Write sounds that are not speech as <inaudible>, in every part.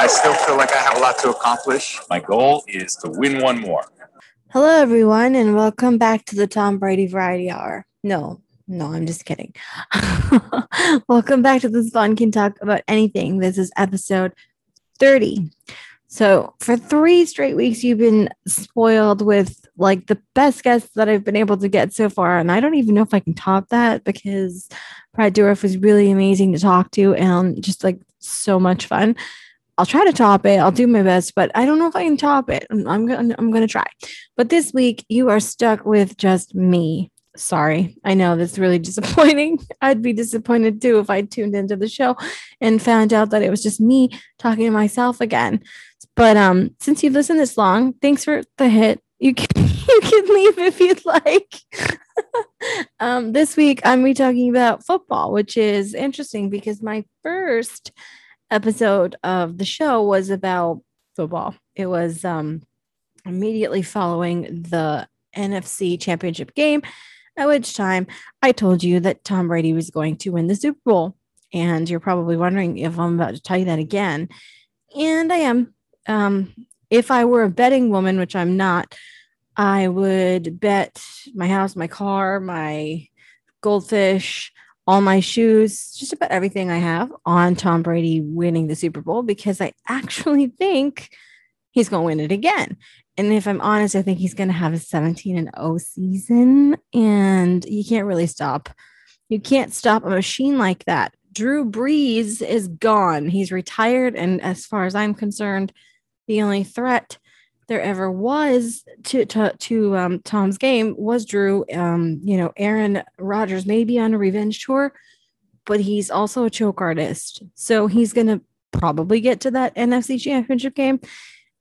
I still feel like I have a lot to accomplish. My goal is to win one more. Hello, everyone, and welcome back to the Tom Brady Variety Hour. No, no, I'm just kidding. <laughs> welcome back to this fun can talk about anything. This is episode 30. So, for three straight weeks, you've been spoiled with like the best guests that I've been able to get so far. And I don't even know if I can top that because Brad Dourif was really amazing to talk to and just like so much fun. I'll try to top it. I'll do my best, but I don't know if I can top it. I'm, I'm gonna I'm gonna try. But this week you are stuck with just me. Sorry. I know that's really <laughs> disappointing. I'd be disappointed too if I tuned into the show and found out that it was just me talking to myself again. But um, since you've listened this long, thanks for the hit. You can <laughs> you can leave if you'd like. <laughs> um, this week I'm be talking about football, which is interesting because my first episode of the show was about football. It was um immediately following the NFC championship game, at which time I told you that Tom Brady was going to win the Super Bowl. And you're probably wondering if I'm about to tell you that again. And I am. Um, if I were a betting woman, which I'm not, I would bet my house, my car, my goldfish, all my shoes, just about everything I have on Tom Brady winning the Super Bowl because I actually think he's going to win it again. And if I'm honest, I think he's going to have a 17 and 0 season, and you can't really stop. You can't stop a machine like that. Drew Brees is gone. He's retired. And as far as I'm concerned, the only threat there ever was to to, to um, Tom's game was Drew. Um, you know, Aaron Rodgers may be on a revenge tour, but he's also a choke artist. So he's gonna probably get to that NFC championship game.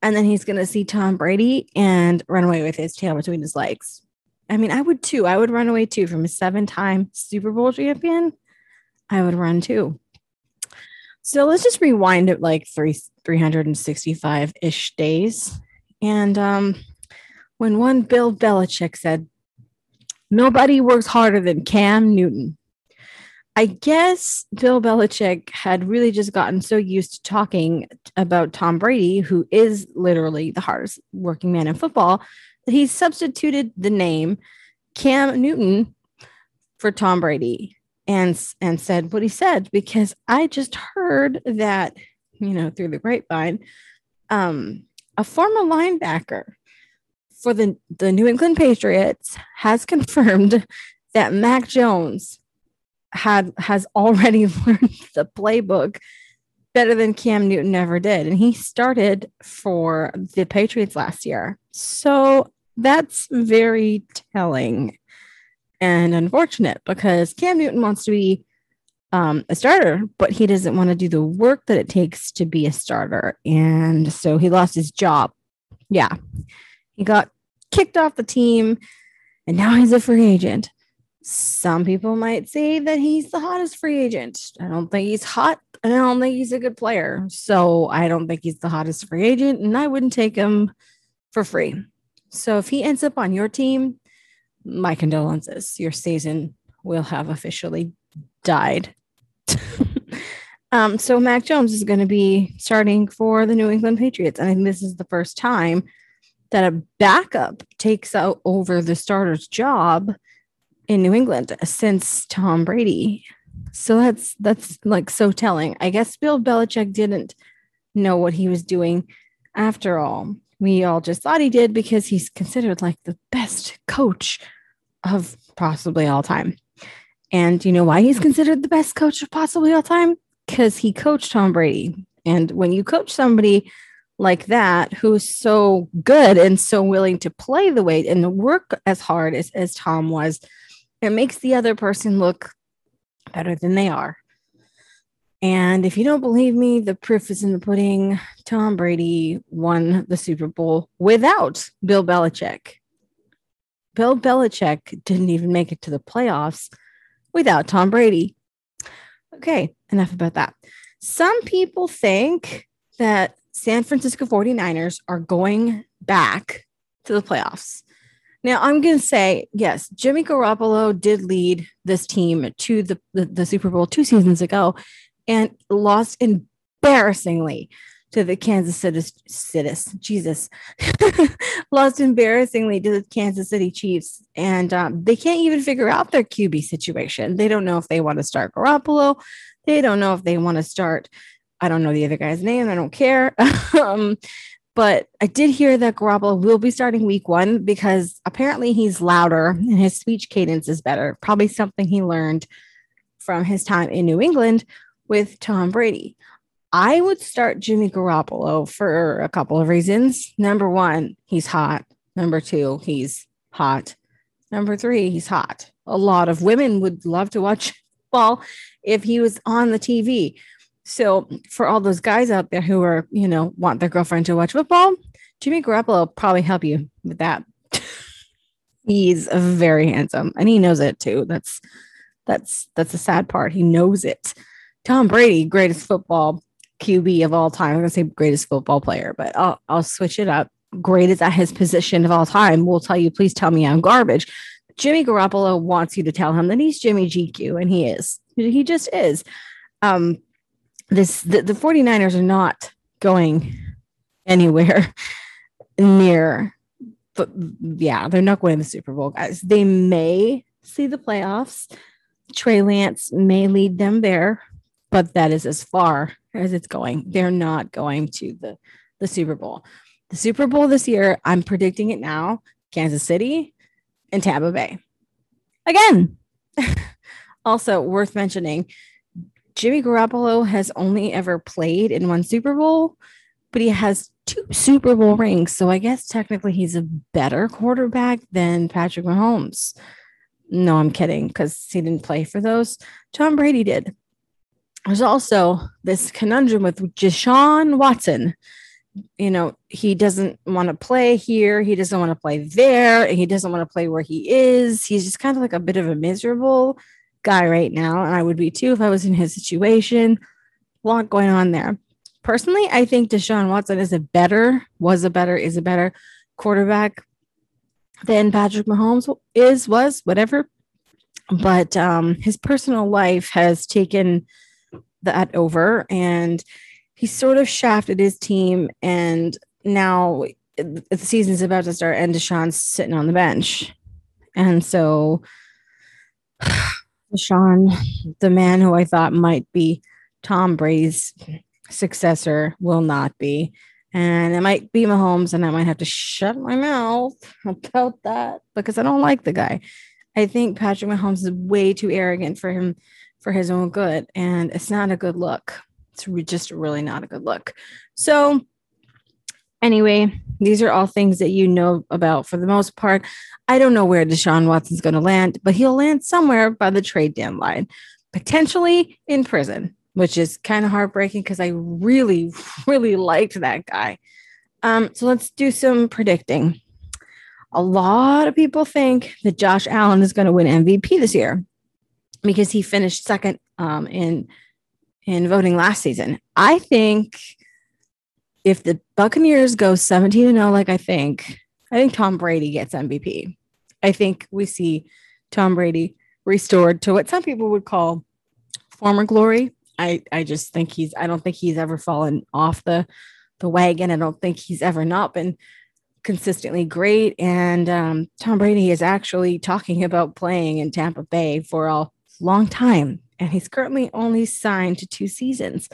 And then he's gonna see Tom Brady and run away with his tail between his legs. I mean, I would too. I would run away too from a seven-time Super Bowl champion. I would run too. So let's just rewind it like three 365 ish days. And um, when one Bill Belichick said, Nobody works harder than Cam Newton. I guess Bill Belichick had really just gotten so used to talking about Tom Brady, who is literally the hardest working man in football, that he substituted the name Cam Newton for Tom Brady and and said what he said because I just heard that you know through the grapevine um a former linebacker for the, the New England Patriots has confirmed that Mac Jones had has already <laughs> learned the playbook better than Cam Newton ever did. And he started for the Patriots last year. So that's very telling and unfortunate because Cam Newton wants to be um, a starter, but he doesn't want to do the work that it takes to be a starter. And so he lost his job. Yeah. He got kicked off the team and now he's a free agent. Some people might say that he's the hottest free agent. I don't think he's hot and I don't think he's a good player. So I don't think he's the hottest free agent and I wouldn't take him for free. So if he ends up on your team, my condolences. Your season will have officially died. <laughs> um, so Mac Jones is going to be starting for the New England Patriots. And I think this is the first time that a backup takes out over the starter's job in New England since Tom Brady. So that's that's like so telling. I guess Bill Belichick didn't know what he was doing after all. We all just thought he did because he's considered like the best coach of possibly all time. And you know why he's considered the best coach of possibly all time? Because he coached Tom Brady. And when you coach somebody like that who's so good and so willing to play the weight and work as hard as, as Tom was, it makes the other person look better than they are. And if you don't believe me, the proof is in the pudding. Tom Brady won the Super Bowl without Bill Belichick. Bill Belichick didn't even make it to the playoffs without Tom Brady. Okay, enough about that. Some people think that San Francisco 49ers are going back to the playoffs. Now, I'm going to say, yes, Jimmy Garoppolo did lead this team to the, the, the Super Bowl two seasons ago and lost embarrassingly to the Kansas City Cities. Jesus, <laughs> lost embarrassingly to the Kansas City Chiefs, and um, they can't even figure out their QB situation. They don't know if they want to start Garoppolo. They don't know if they want to start. I don't know the other guy's name. I don't care. <laughs> um, but I did hear that Garoppolo will be starting week one because apparently he's louder and his speech cadence is better. Probably something he learned from his time in New England with Tom Brady. I would start Jimmy Garoppolo for a couple of reasons. Number one, he's hot. Number two, he's hot. Number three, he's hot. A lot of women would love to watch <laughs> ball if he was on the TV. So for all those guys out there who are, you know, want their girlfriend to watch football, Jimmy Garoppolo will probably help you with that. <laughs> He's very handsome and he knows it too. That's that's that's the sad part. He knows it. Tom Brady, greatest football QB of all time. I'm gonna say greatest football player, but I'll I'll switch it up. Greatest at his position of all time. We'll tell you, please tell me I'm garbage. Jimmy Garoppolo wants you to tell him that he's Jimmy GQ, and he is. He just is. Um, this the, the 49ers are not going anywhere <laughs> near but yeah they're not going to the super bowl guys they may see the playoffs trey lance may lead them there but that is as far as it's going they're not going to the the super bowl the super bowl this year i'm predicting it now kansas city and tampa bay again <laughs> also worth mentioning Jimmy Garoppolo has only ever played in one Super Bowl, but he has two Super Bowl rings. So I guess technically he's a better quarterback than Patrick Mahomes. No, I'm kidding because he didn't play for those. Tom Brady did. There's also this conundrum with Deshaun Watson. You know, he doesn't want to play here. He doesn't want to play there. He doesn't want to play where he is. He's just kind of like a bit of a miserable guy right now, and I would be too if I was in his situation. A lot going on there. Personally, I think Deshaun Watson is a better, was a better, is a better quarterback than Patrick Mahomes is, was, whatever. But um, his personal life has taken that over, and he sort of shafted his team. And now the season's about to start, and Deshaun's sitting on the bench. And so <sighs> Sean, the man who I thought might be Tom Brady's successor, will not be. And it might be Mahomes, and I might have to shut my mouth <laughs> about that because I don't like the guy. I think Patrick Mahomes is way too arrogant for him for his own good, and it's not a good look. It's just really not a good look. So, anyway, these are all things that you know about for the most part. I don't know where Deshaun Watson's going to land, but he'll land somewhere by the trade deadline, potentially in prison, which is kind of heartbreaking because I really, really liked that guy. Um, so let's do some predicting. A lot of people think that Josh Allen is going to win MVP this year because he finished second um, in in voting last season. I think if the Buccaneers go 17 and 0 like I think, I think Tom Brady gets MVP. I think we see Tom Brady restored to what some people would call former glory. I, I just think he's I don't think he's ever fallen off the the wagon. I don't think he's ever not been consistently great. And um, Tom Brady is actually talking about playing in Tampa Bay for a long time. And he's currently only signed to two seasons.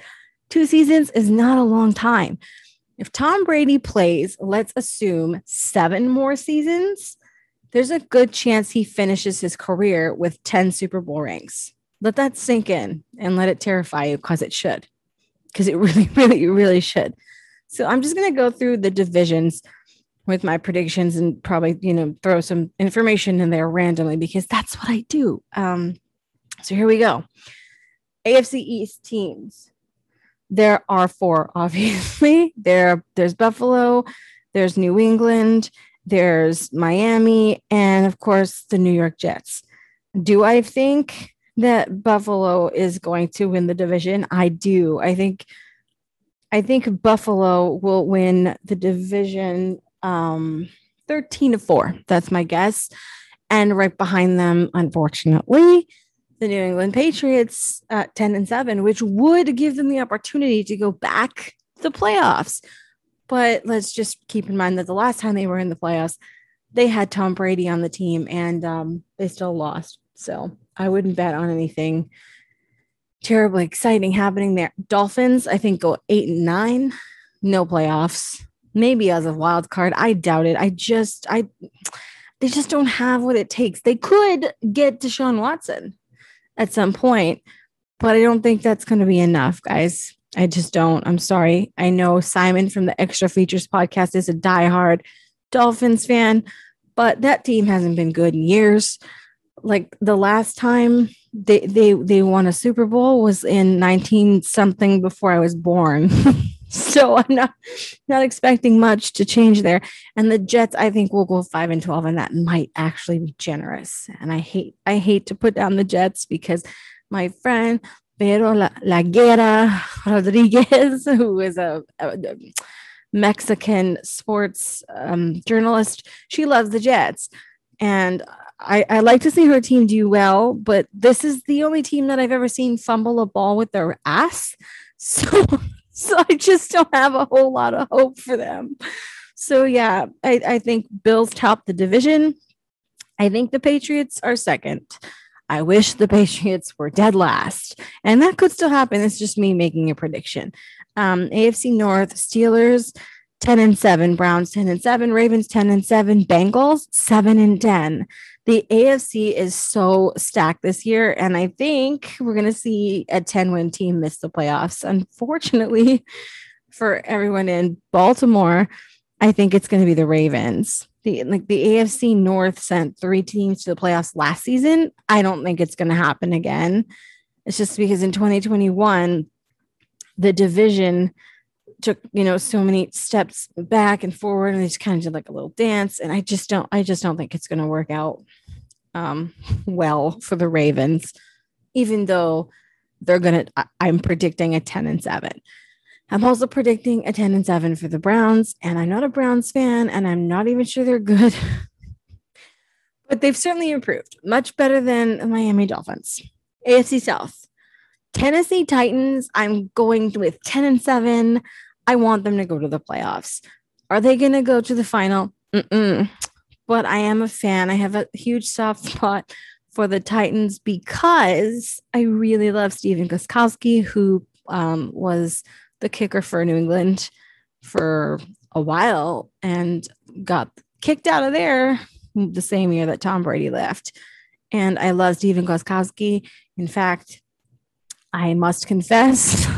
Two seasons is not a long time. If Tom Brady plays, let's assume seven more seasons, there's a good chance he finishes his career with 10 Super Bowl rings. Let that sink in and let it terrify you because it should. Because it <laughs> really, really, really should. So I'm just going to go through the divisions with my predictions and probably, you know, throw some information in there randomly because that's what I do. Um, so here we go. AFC East teams. There are four, <laughs> obviously. There, there's Buffalo, there's New England, there's Miami, and of course, the New York Jets. Do I think that Buffalo is going to win the division? I do. I think I think Buffalo will win the division um 13 to 4. That's my guess. And right behind them, unfortunately, the New England Patriots at 10 and 7, which would give them the opportunity to go back to the playoffs. But let's just keep in mind that the last time they were in the playoffs, they had Tom Brady on the team and um, they still lost. So I wouldn't bet on anything terribly exciting happening there. Dolphins, I think, go eight and nine, no playoffs. Maybe as a wild card. I doubt it. I just, I, they just don't have what it takes. They could get Deshaun Watson at some point, but I don't think that's going to be enough, guys. I just don't. I'm sorry. I know Simon from the Extra Features podcast is a diehard Dolphins fan, but that team hasn't been good in years. Like the last time they they they won a Super Bowl was in 19 something before I was born. <laughs> so I'm not not expecting much to change there. And the Jets, I think, will go five and 12, and that might actually be generous. And I hate I hate to put down the Jets because my friend Pero La, Guerra Rodriguez, <laughs> who is a, a Mexican sports um, journalist, she loves the Jets. And I, I like to see her team do well, but this is the only team that I've ever seen fumble a ball with their ass. <laughs> So, <laughs> so I just don't have a whole lot of hope for them. So yeah, I, I think Bills top the division. I think the Patriots are second. I wish the <laughs> Patriots were dead last, and that could still happen. It's just me making a prediction. Um, AFC North Steelers 10 and 7, Browns 10 and 7, Ravens 10 and 7, Bengals 7 and 10 the AFC is so stacked this year. And I think we're going to see a 10 win team miss the playoffs. Unfortunately, <laughs> for everyone in Baltimore, I think it's going to be the Ravens. The like the AFC North sent three teams to the playoffs last season. I don't think it's going to happen again. It's just because in 2021, the division took you know so many steps back and forward and they just kind of did like a little dance and i just don't i just don't think it's going to work out um, <laughs> well for the ravens even though they're going to i'm predicting a 10 and 7 i'm also predicting a 10 and 7 for the browns and i'm not a browns fan and i'm not even sure they're good. <laughs> But they've certainly improved much better than the miami dolphins. Afc south. Tennessee Titans, I'm going with 10 and 7. I want them to go to the playoffs. Are they going to go to the final? Mm-mm. But I am a fan. I have a huge soft spot for the Titans because I really love Stephen Gostkowski, who um, was the kicker for New England for a while and got kicked out of there the same year that Tom Brady left. And I love Stephen Gostkowski. In fact, I must confess, <laughs>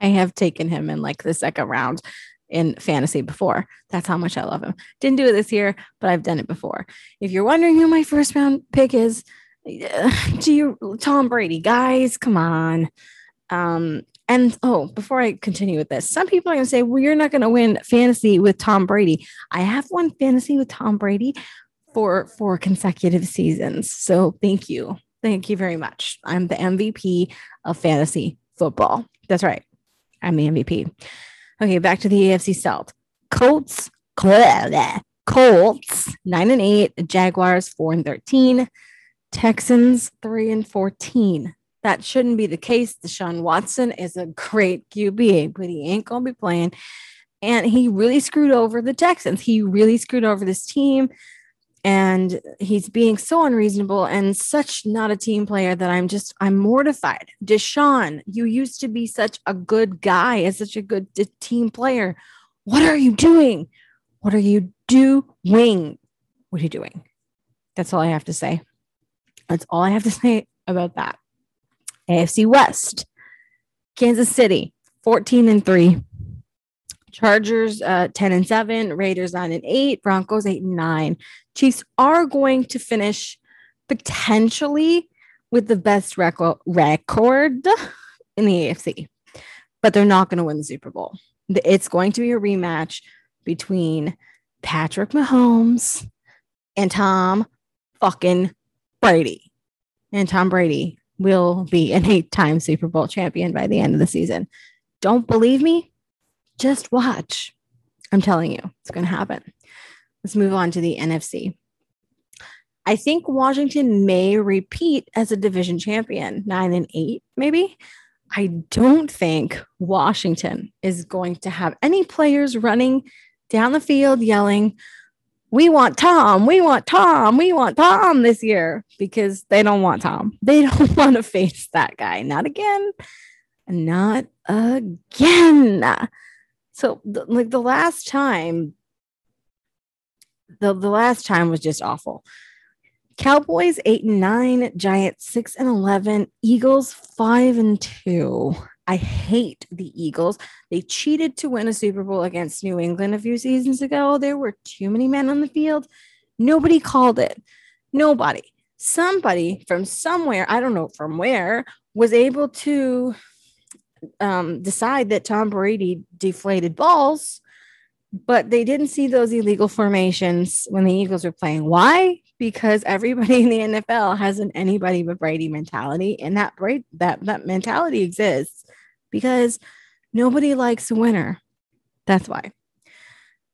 I have taken him in like the second round in fantasy before. That's how much I love him. Didn't do it this year, but I've done it before. If you're wondering who my first round pick is, <sighs> do you Tom Brady, guys? Come on. Um, and oh, before I continue with this, some people are going to say, well, you're not going to win fantasy with Tom Brady. I have won fantasy with Tom Brady for four consecutive seasons. So thank you. Thank you very much. I'm the MVP of fantasy football. That's right. I'm the MVP. Okay, back to the AFC South. Colts, Colts, nine and eight. Jaguars, four and thirteen. Texans, three and fourteen. That shouldn't be the case. Deshaun Watson is a great QB, but he ain't gonna be playing. And he really screwed over the Texans. He really screwed over this team and he's being so unreasonable and such not a team player that I'm just I'm mortified. Deshaun, you used to be such a good guy and such a good team player. What are you doing? What are you doing? What are you doing? That's all I have to say. That's all I have to <laughs> say about that. AFC West, Kansas City, 14 and 3. Chargers uh, 10 and 7, Raiders 9 and 8, Broncos 8 and 9. Chiefs are going to finish potentially with the best record in the AFC, but they're not going to win the Super Bowl. It's going to be a rematch between Patrick Mahomes and Tom fucking Brady. And Tom Brady will be an eight time Super Bowl champion by the end of the season. Don't believe me? Just watch. I'm telling you, it's going to happen. Let's move on to the NFC. I think Washington may repeat as a division champion, nine and eight, maybe. I don't think Washington is going to have any players running down the field yelling, We want Tom, we want Tom, we want Tom this year because they don't want Tom. <laughs> They don't want to face that guy. Not again. Not again. So, th- like the last time, the, the last time was just awful. Cowboys eight and nine, Giants six and eleven, Eagles five and two. I hate the Eagles. They cheated to win a Super Bowl against New England a few seasons ago. There were too many men on the field. Nobody called it. Nobody. Somebody from somewhere, I don't know from where, was able to um, decide that Tom Brady deflated balls, but they didn't see those illegal formations when the Eagles were playing. Why? Because everybody in the NFL has an anybody but Brady mentality, and that that that mentality exists because nobody likes a winner. That's why.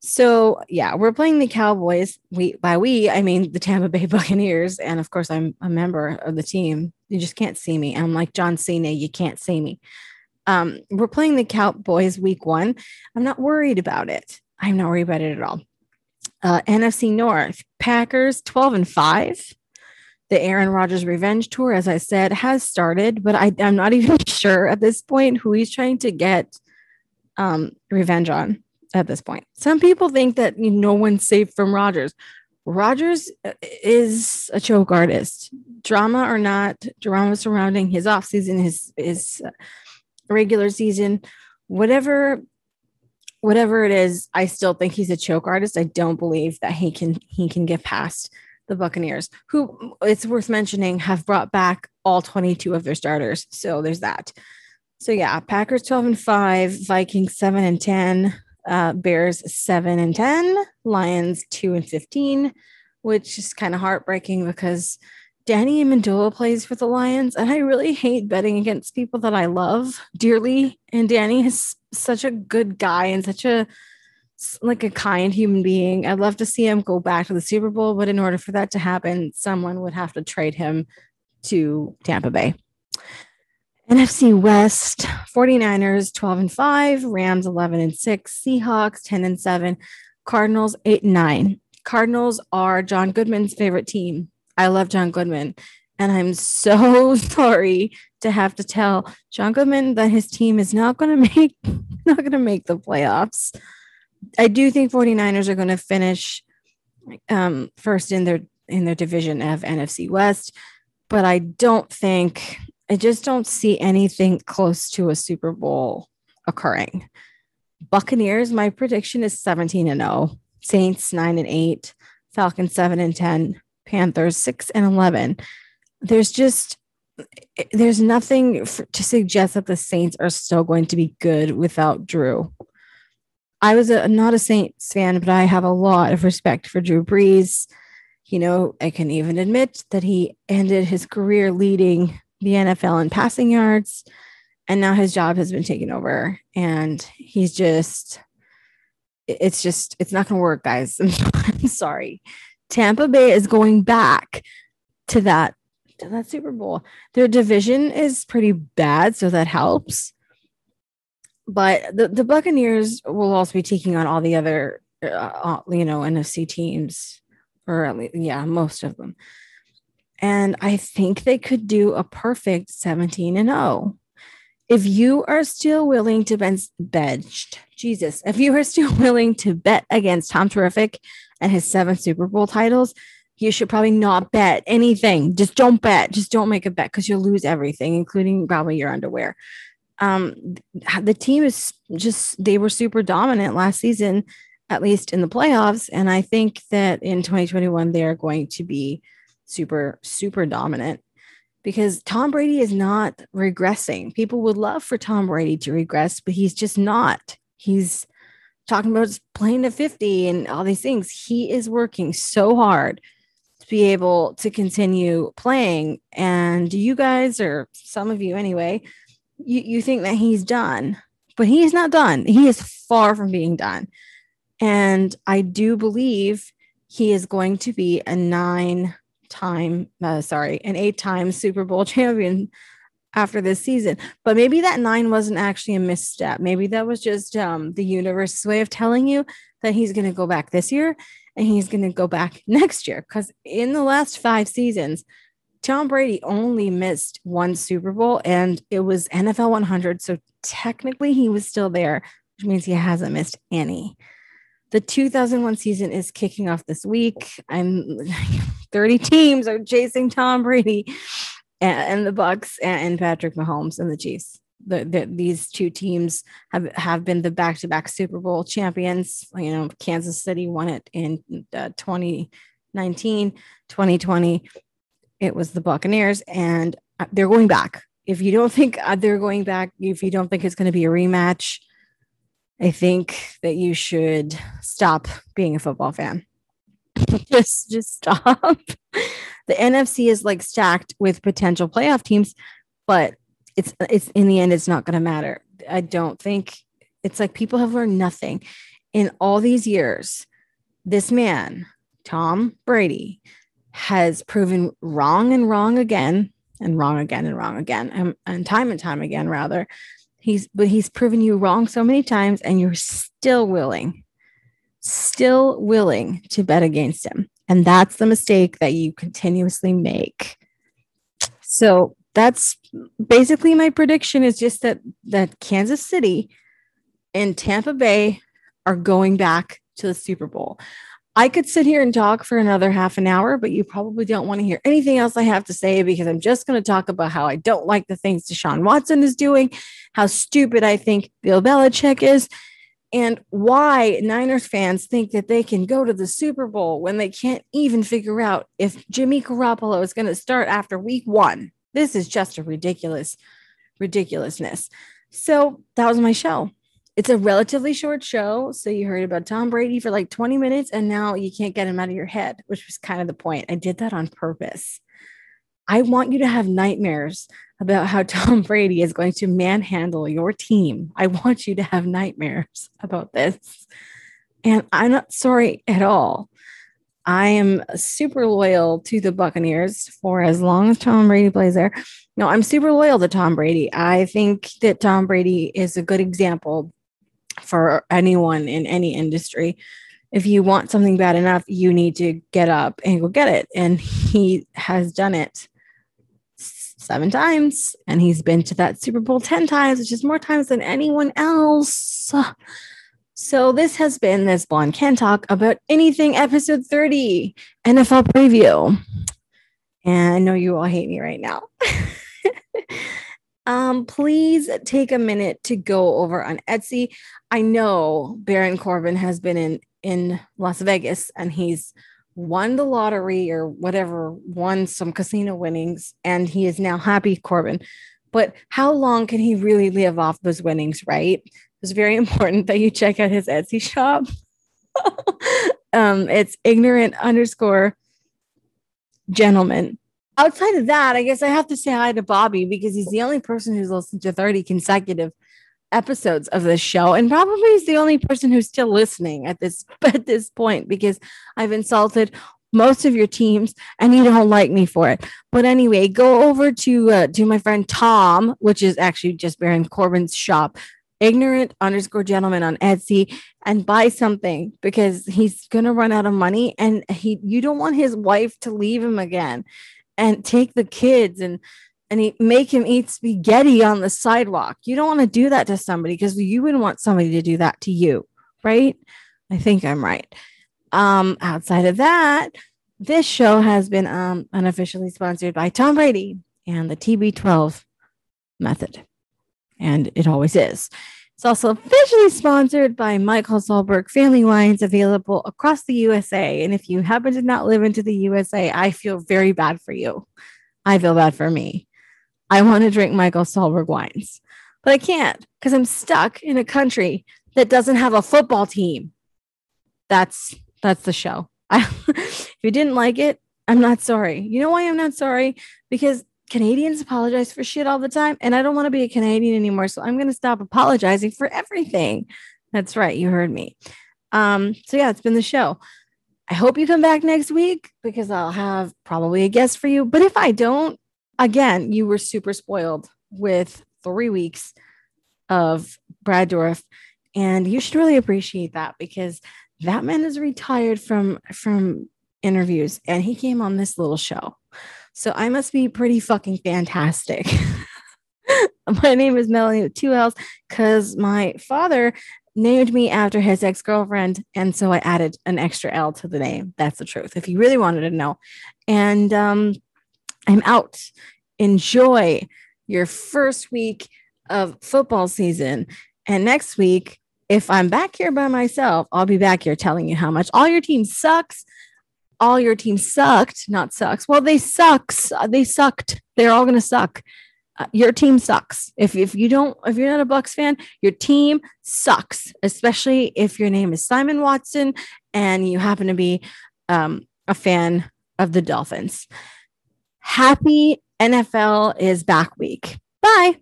So yeah, we're playing the Cowboys. We by we I mean the Tampa Bay <laughs> Buccaneers, and of course I'm a member of the team. You just can't see me. I'm like John Cena. You can't see me. Um, we're playing the Cowboys week one. I'm not worried about it. I'm not worried about it at all. Uh, NFC North, Packers 12 and 5. The Aaron Rodgers revenge tour, as I said, has started, but I, am not <laughs> even sure at this point who he's trying to get um, revenge on at this point. Some people think that you know, no one's safe from Rodgers. Rodgers uh, is a choke artist, drama or not, drama surrounding his offseason, his uh, regular season, whatever whatever it is, I still think he's a choke artist. I don't believe that he can he can get past the Buccaneers, who it's worth mentioning have brought back all 22 of their starters. So there's that. So yeah, Packers 12 and 5, Vikings 7 and 10, uh, Bears 7 and 10, Lions 2 and 15, which is kind of heartbreaking because Danny Amendola plays for the Lions, and I really hate betting against people that I love dearly. And Danny is such a good guy and such a like a kind human being. I'd love to see him go back to the Super Bowl, but in order for that to happen, someone would have to trade him to Tampa Bay. NFC West 49ers 12 and 5, Rams 11 and 6, Seahawks 10 and 7, Cardinals 8 and 9. Cardinals are John Goodman's favorite team. I love John Goodman. And I'm so <laughs> sorry to have to tell John Goodman that his team is not going <laughs> to make not to make the playoffs. I do think 49ers are going to finish um, first in their in their division of NFC West, but I don't think I just don't see anything close to a Super Bowl occurring. Buccaneers, my prediction is 17 and 0. Saints 9 and 8, Falcons 7 and 10, Panthers 6 and 11. There's just there's nothing for, to suggest that the Saints are still going to be good without Drew. I was a, not a Saints fan, but I have a lot of respect for Drew Brees. You know, I can even admit that he ended his career leading the NFL in passing yards, and now his job has been taken over, and he's just, it's just, it's not going to work, guys. <laughs> I'm sorry. Tampa Bay is going back to that to that Super Bowl. Their division is pretty bad, so that helps. But the, the Buccaneers will also be taking on all the other, uh, you know, NFC teams, or at least, yeah, most of them. And I think they could do a perfect 17 and 0. If you are still willing to bench, benched, Jesus, if you are still <laughs> willing to bet against Tom Terrific and his seven Super Bowl titles, you should probably not bet anything. Just don't bet. Just don't make a bet because you'll lose everything, including probably your underwear. Um, the team is just, they were super dominant last season, at least in the playoffs. And I think that in 2021, they're going to be super, super dominant because Tom Brady is not regressing. People would love for Tom Brady to regress, but he's just not. He's talking about playing to 50 and all these things. He is working so hard to be able to continue playing. And you guys, or some of you anyway, you, you think that he's done, but he is not done. He is far from being done. And I do believe he is going to be a nine time, uh, sorry, an eight time Super Bowl <laughs> champion. After this season. But maybe that nine wasn't actually a misstep. Maybe that was just um, the universe's way of telling you that he's going to go back this year and he's going to go back <laughs> next year. Because in the last five seasons, Tom Brady only missed one Super Bowl and it was NFL 100. So technically he was still there, which means he hasn't missed any. The 2001 season is kicking off this week. I'm <laughs> 30 teams are chasing Tom Brady and, and the Bucks and, and, Patrick Mahomes and the Chiefs. The, the, these two teams have, have been the back-to-back Super Bowl champions. You know, Kansas City won it in uh, 2019, 2020 it was the Buccaneers, and uh, they're going back. If you don't think uh, they're going back, if you don't think it's going to be a rematch, I think that you should stop being a football fan. <laughs> just, just stop. <laughs> the NFC is like stacked with potential playoff teams, but it's it's in the end, it's not going to matter. I don't think it's like people have learned nothing in all these years. This man, Tom Brady, has proven wrong and wrong again and wrong again and wrong again and, and time and time again rather he's but he's proven you wrong so many times and you're still willing still willing to bet against him and that's the mistake that you continuously make so that's basically my prediction is just that that Kansas City and Tampa Bay are going back to the Super Bowl. I could sit here and talk for another half an hour, but you probably don't want to hear anything else I have to say because I'm just going to talk about how I don't like the things Deshaun Watson is doing, how stupid I think Bill Belichick is, and why Niners fans think that they can go to the Super Bowl when they can't even figure out if Jimmy Garoppolo is going to start after week one. This is just a ridiculous, ridiculousness. So that was my show it's a relatively short show. So you heard about Tom Brady for like 20 minutes and now you can't get him out of your head, which was kind of the point. I did that on purpose. I want you to have nightmares about how Tom <laughs> Brady is going to manhandle your team. I want you to have nightmares about this. And I'm not sorry at all. I am super loyal to the Buccaneers for as long as Tom Brady plays there. No, I'm super loyal to Tom Brady. I think that Tom Brady is a good example for anyone in any industry. If you want something bad enough, you need to get up and go get it. And he has done it seven times, and he's been to that Super Bowl 10 times, which is more times than anyone else. So, this has been this Blonde Can Talk about anything episode 30 NFL preview. And I know you all hate me right now. <laughs> um, please take a minute to go over on Etsy. I know Baron Corbin has been in in Las Vegas and he's won the lottery or whatever, won some casino winnings, and he is now happy Corbin. But how long can he really live off those winnings, right? It's very <laughs> important that you check out his Etsy shop. <laughs> um, it's ignorant underscore gentleman outside of that, I guess I have to say hi to Bobby because he's the only person who's listened to 30 consecutive episodes of this show and probably is the only person who's still listening at this <laughs> at this point because I've insulted most of your teams and you don't like me for it. But anyway, go over to uh, to my friend Tom, which is actually just Baron Corbin's shop, ignorant underscore gentleman on Etsy, and buy something because he's gonna run out of money and he you don't want his wife to leave him again and take the kids and and he, make him eat spaghetti on the sidewalk. You don't want to do that to somebody because you wouldn't want somebody to do that to you, right? I think I'm right. Um, outside of that, this show has been um, unofficially sponsored by Tom Brady and the TB12 method, and it always is. It's also officially sponsored by Michael Solberg Family Wines, available across the USA. And if you happen to not live into the USA, I feel very bad for you. I feel bad for me. I want to drink Michael Solberg wines, but I can't because I'm stuck in a country that doesn't have a football team. That's that's the show. I, <laughs> if you didn't like it, I'm not sorry. You know why I'm not sorry? Because Canadians apologize for shit all the time, and I don't want to be a Canadian anymore. So I'm going to stop apologizing for everything. That's right. You heard me. Um, so yeah, it's been the show. I hope you come back next week because I'll have probably a guest for you. But if I don't, again, you were super spoiled with three weeks of Brad Dourif, and you should really appreciate that because that man is retired from from interviews, and he came on this little show. So I must be pretty fucking fantastic. <laughs> my name is Mellanie with two L's because my father named me after his ex girlfriend. And so I added an extra L to the name. That's the truth. If you really wanted to know. And um, I'm out. Enjoy your first week of football season. And next week, if I'm back here by myself, I'll be back here telling you how much all your team sucks. All your team sucked, not sucks. Well, they sucks. They sucked. They're all going to suck. Uh, your team sucks. If, if you don't, if you're not a Bucks fan, your team sucks, especially if your name is Simon Watson and you happen to be um, a fan of the Dolphins. Happy NFL is back week. Bye.